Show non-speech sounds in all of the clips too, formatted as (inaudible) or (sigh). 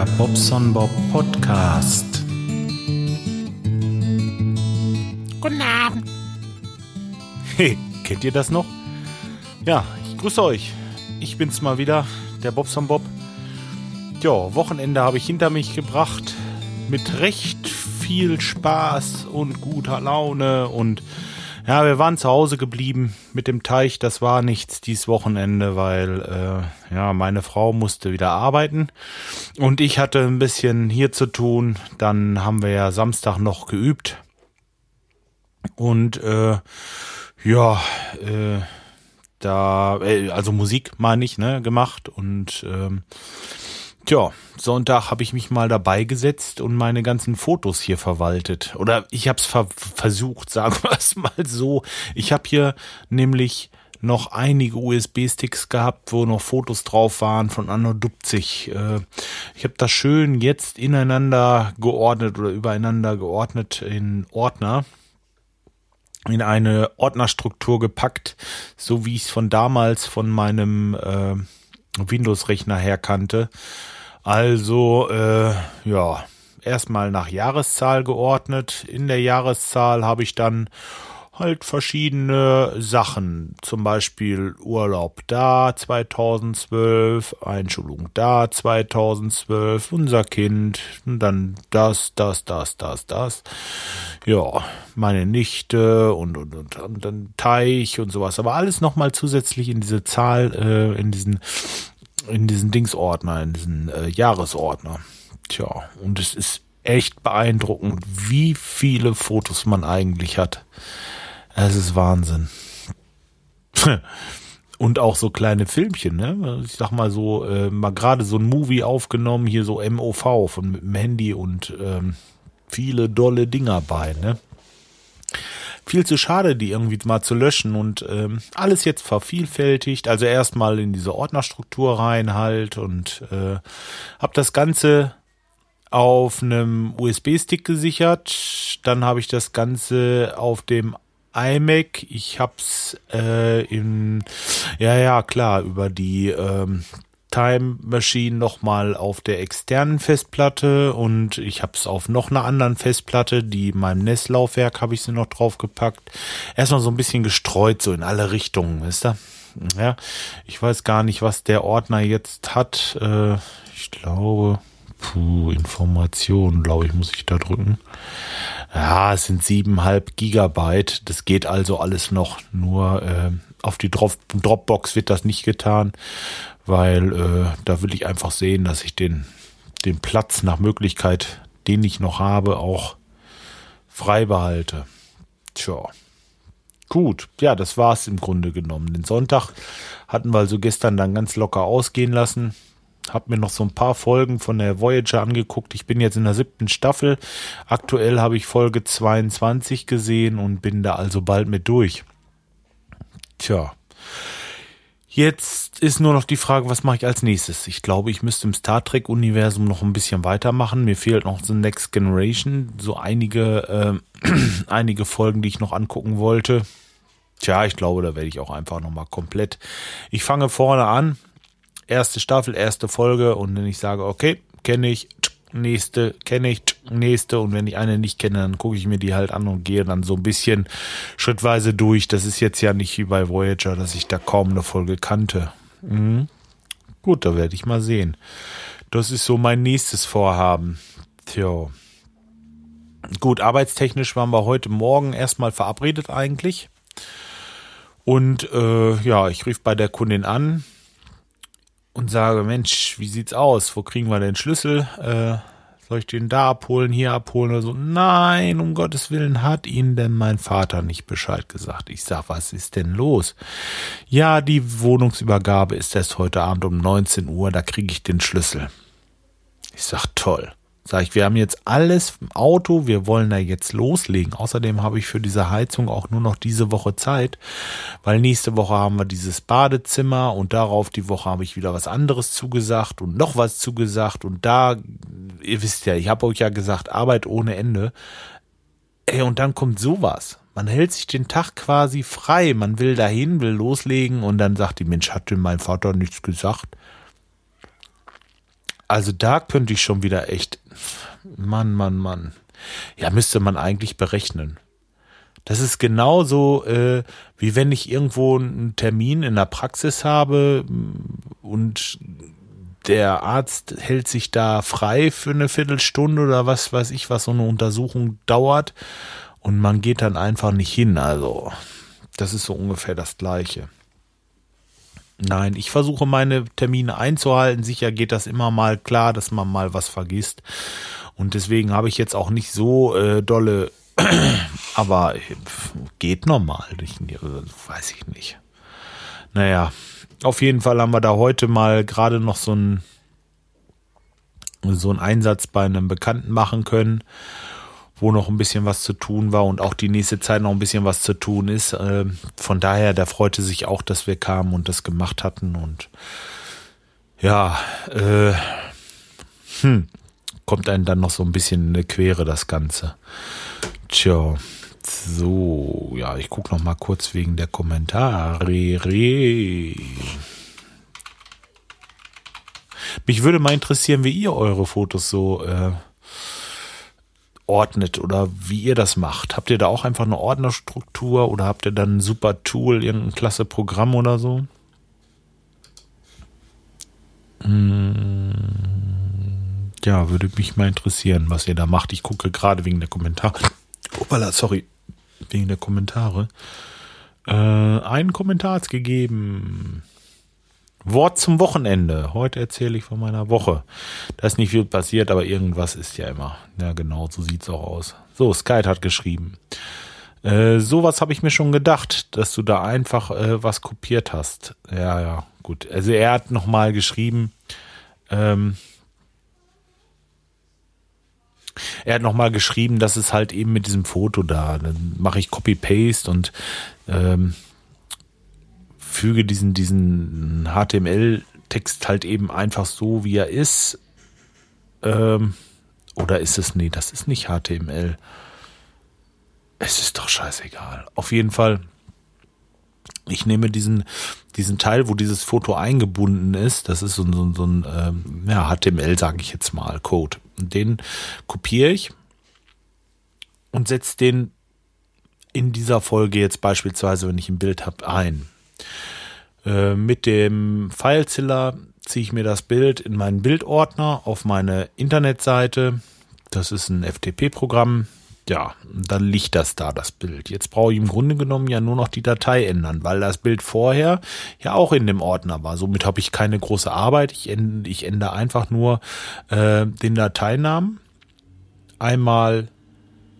Der Bobson Bob Podcast. Guten Abend. Hey, kennt ihr das noch? Ja, ich grüße euch. Ich bin's mal wieder, der Bobson Bob. Ja, Wochenende habe ich hinter mich gebracht mit recht viel Spaß und guter Laune und ja, wir waren zu Hause geblieben mit dem Teich. Das war nichts dies Wochenende, weil äh, ja meine Frau musste wieder arbeiten und ich hatte ein bisschen hier zu tun. Dann haben wir ja Samstag noch geübt und äh, ja, äh, da äh, also Musik meine ich ne gemacht und ähm, Tja, Sonntag habe ich mich mal dabei gesetzt und meine ganzen Fotos hier verwaltet. Oder ich habe es ver versucht, (laughs) sagen wir es mal so. Ich habe hier nämlich noch einige USB-Sticks gehabt, wo noch Fotos drauf waren von Anno Dupzig. Äh, ich habe das schön jetzt ineinander geordnet oder übereinander geordnet in Ordner in eine Ordnerstruktur gepackt, so wie ich es von damals von meinem äh, Windows-Rechner her kannte. Also, äh, ja, erstmal nach Jahreszahl geordnet. In der Jahreszahl habe ich dann halt verschiedene Sachen, zum Beispiel Urlaub da 2012, Einschulung da 2012, unser Kind, und dann das, das, das, das, das. Ja, meine Nichte und, und, und, und dann Teich und sowas. Aber alles nochmal zusätzlich in diese Zahl, äh, in diesen in diesen Dingsordner, in diesen äh, Jahresordner. Tja, und es ist echt beeindruckend, wie viele Fotos man eigentlich hat. Es ist Wahnsinn. (laughs) und auch so kleine Filmchen, ne? Ich sag mal so, äh, mal gerade so ein Movie aufgenommen, hier so MOV von mit dem Handy und ähm, viele dolle Dinger bei, ne? Viel zu schade, die irgendwie mal zu löschen und ähm, alles jetzt vervielfältigt. Also erstmal in diese Ordnerstruktur rein halt und äh, habe das Ganze auf einem USB-Stick gesichert. Dann habe ich das Ganze auf dem iMac. Ich hab's äh, in ja ja klar über die ähm, Time Machine nochmal auf der externen Festplatte und ich habe es auf noch einer anderen Festplatte, die meinem NES-Laufwerk habe ich sie noch draufgepackt. Erstmal so ein bisschen gestreut, so in alle Richtungen, wisst ihr? Ja, ich weiß gar nicht, was der Ordner jetzt hat. Äh, ich glaube, puh, Informationen, glaube ich, muss ich da drücken. Ja, es sind siebeneinhalb Gigabyte. Das geht also alles noch. Nur äh, auf die Dropbox wird das nicht getan weil äh, da will ich einfach sehen, dass ich den, den Platz nach Möglichkeit, den ich noch habe, auch frei behalte. Tja. Gut, ja, das war's im Grunde genommen. Den Sonntag hatten wir also gestern dann ganz locker ausgehen lassen. Hab mir noch so ein paar Folgen von der Voyager angeguckt. Ich bin jetzt in der siebten Staffel. Aktuell habe ich Folge 22 gesehen und bin da also bald mit durch. Tja. Jetzt ist nur noch die Frage, was mache ich als nächstes? Ich glaube, ich müsste im Star Trek-Universum noch ein bisschen weitermachen. Mir fehlt noch so Next Generation, so einige, äh, (clears throat) einige Folgen, die ich noch angucken wollte. Tja, ich glaube, da werde ich auch einfach nochmal komplett. Ich fange vorne an, erste Staffel, erste Folge und wenn ich sage, okay, kenne ich, nächste kenne ich, nächste und wenn ich eine nicht kenne, dann gucke ich mir die halt an und gehe dann so ein bisschen schrittweise durch. Das ist jetzt ja nicht wie bei Voyager, dass ich da kaum eine Folge kannte. Mhm. Gut, da werde ich mal sehen. Das ist so mein nächstes Vorhaben. Tja. Gut, arbeitstechnisch waren wir heute Morgen erstmal verabredet eigentlich. Und äh, ja, ich rief bei der Kundin an und sage, Mensch, wie sieht's aus? Wo kriegen wir den Schlüssel? Äh, soll ich den da abholen, hier abholen oder so? Nein, um Gottes Willen hat Ihnen denn mein Vater nicht Bescheid gesagt. Ich sag, was ist denn los? Ja, die Wohnungsübergabe ist erst heute Abend um 19 Uhr, da kriege ich den Schlüssel. Ich sag, toll. Sag ich, wir haben jetzt alles im Auto, wir wollen da jetzt loslegen. Außerdem habe ich für diese Heizung auch nur noch diese Woche Zeit, weil nächste Woche haben wir dieses Badezimmer und darauf die Woche habe ich wieder was anderes zugesagt und noch was zugesagt und da, ihr wisst ja, ich habe euch ja gesagt, Arbeit ohne Ende. Ey, und dann kommt sowas. Man hält sich den Tag quasi frei, man will dahin, will loslegen und dann sagt die Mensch, hat denn mein Vater nichts gesagt? Also da könnte ich schon wieder echt, Mann, Mann, Mann. Ja, müsste man eigentlich berechnen. Das ist genauso, äh, wie wenn ich irgendwo einen Termin in der Praxis habe und der Arzt hält sich da frei für eine Viertelstunde oder was weiß ich, was so eine Untersuchung dauert und man geht dann einfach nicht hin. Also, das ist so ungefähr das Gleiche. Nein, ich versuche meine Termine einzuhalten. Sicher geht das immer mal klar, dass man mal was vergisst. Und deswegen habe ich jetzt auch nicht so äh, dolle, (clears throat) aber geht normal. Ich, weiß ich nicht. Naja, auf jeden Fall haben wir da heute mal gerade noch so einen so einen Einsatz bei einem Bekannten machen können, wo noch ein bisschen was zu tun war und auch die nächste Zeit noch ein bisschen was zu tun ist. Äh, von daher, der freute sich auch, dass wir kamen und das gemacht hatten und ja, äh, hm, kommt einem dann noch so ein bisschen in eine Quere das Ganze. Tja. So, ja, ich gucke noch mal kurz wegen der Kommentare. Mich würde mal interessieren, wie ihr eure Fotos so äh, ordnet oder wie ihr das macht. Habt ihr da auch einfach eine Ordnerstruktur oder habt ihr dann ein super Tool, irgendein klasse Programm oder so? Hm, ja, würde mich mal interessieren, was ihr da macht. Ich gucke gerade wegen der Kommentare. Opala, sorry wegen der Kommentare. Äh, einen Kommentar hat's gegeben. Wort zum Wochenende. Heute erzähle ich von meiner Woche. Da ist nicht viel passiert, aber irgendwas ist ja immer. Ja, genau, so sieht's auch aus. So, Skype hat geschrieben. Äh, sowas habe ich mir schon gedacht, dass du da einfach äh, was kopiert hast. Ja, ja, gut. Also er hat nochmal geschrieben, ähm, er hat nochmal geschrieben, dass es halt eben mit diesem Foto da, dann mache ich Copy-Paste und ähm, füge diesen, diesen HTML-Text halt eben einfach so, wie er ist. Ähm, oder ist es, nee, das ist nicht HTML. Es ist doch scheißegal. Auf jeden Fall, ich nehme diesen, diesen Teil, wo dieses Foto eingebunden ist, das ist so, so, so ein ähm, ja, HTML, sage ich jetzt mal, Code. Den kopiere ich und setze den in dieser Folge jetzt beispielsweise, wenn ich ein Bild habe, ein. Äh, mit dem FileZilla ziehe ich mir das Bild in meinen Bildordner auf meine Internetseite. Das ist ein FTP-Programm ja, dann liegt das da, das Bild. Jetzt brauche ich im Grunde genommen ja nur noch die Datei ändern, weil das Bild vorher ja auch in dem Ordner war. Somit habe ich keine große Arbeit. Ich, ändere, ich ändere einfach nur äh, den Dateinamen. Einmal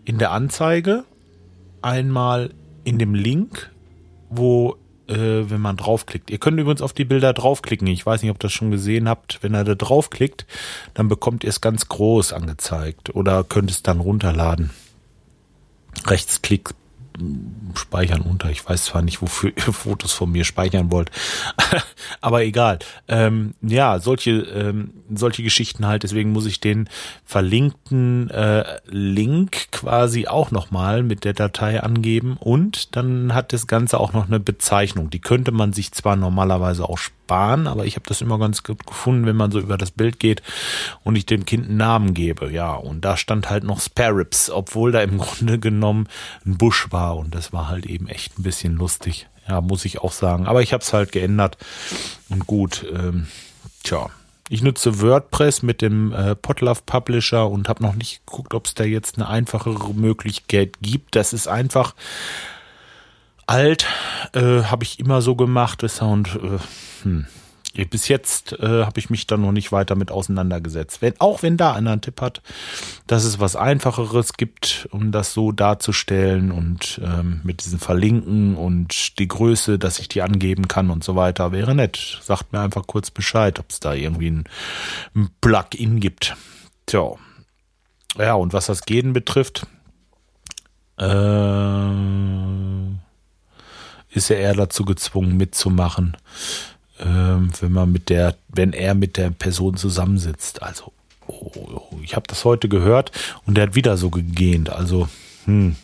in der Anzeige, einmal in dem Link, wo äh, wenn man draufklickt. Ihr könnt übrigens auf die Bilder draufklicken. Ich weiß nicht, ob ihr das schon gesehen habt. Wenn ihr da draufklickt, dann bekommt ihr es ganz groß angezeigt oder könnt es dann runterladen. Rechtsklick speichern unter. Ich weiß zwar nicht, wofür (laughs) ihr Fotos von mir speichern wollt, (laughs) aber egal. Ähm, ja, solche ähm, solche Geschichten halt. Deswegen muss ich den verlinkten äh, Link quasi auch nochmal mit der Datei angeben und dann hat das Ganze auch noch eine Bezeichnung. Die könnte man sich zwar normalerweise auch sparen, aber ich habe das immer ganz gut gefunden, wenn man so über das Bild geht und ich dem Kind einen Namen gebe. Ja, und da stand halt noch Spare obwohl da im Grunde genommen ein Busch war und das war halt eben echt ein bisschen lustig. Ja, muss ich auch sagen. Aber ich habe es halt geändert und gut. Ähm, tja, ich nutze WordPress mit dem äh, Potlove Publisher und habe noch nicht geguckt, ob es da jetzt eine einfachere Möglichkeit gibt. Das ist einfach alt, äh, habe ich immer so gemacht. Und äh, hm, bis jetzt äh, habe ich mich da noch nicht weiter mit auseinandergesetzt. Wenn, auch wenn da einer einen Tipp hat, dass es was Einfacheres gibt, um das so darzustellen und ähm, mit diesen Verlinken und die Größe, dass ich die angeben kann und so weiter, wäre nett. Sagt mir einfach kurz Bescheid, ob es da irgendwie ein, ein Plugin gibt. Tja. Ja, und was das Gehen betrifft, äh, ist er eher dazu gezwungen mitzumachen ähm, wenn man mit der, wenn er mit der Person zusammensitzt. Also, oh, oh, ich habe das heute gehört und der hat wieder so gegähnt. Also, hm,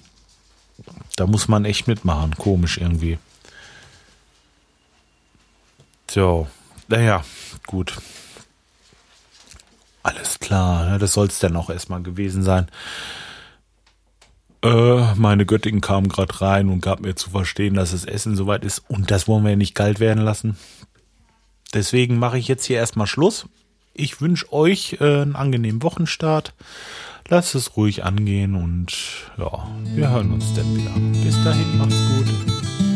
da muss man echt mitmachen. Komisch irgendwie. So, naja, gut. Alles klar, ja, das soll es dann auch erstmal gewesen sein. Äh, meine Göttin kam gerade rein und gab mir zu verstehen, dass das Essen soweit ist. Und das wollen wir ja nicht kalt werden lassen. Deswegen mache ich jetzt hier erstmal Schluss. Ich wünsche euch äh, einen angenehmen Wochenstart. Lasst es ruhig angehen und ja, wir hören uns dann wieder. Bis dahin, macht's gut.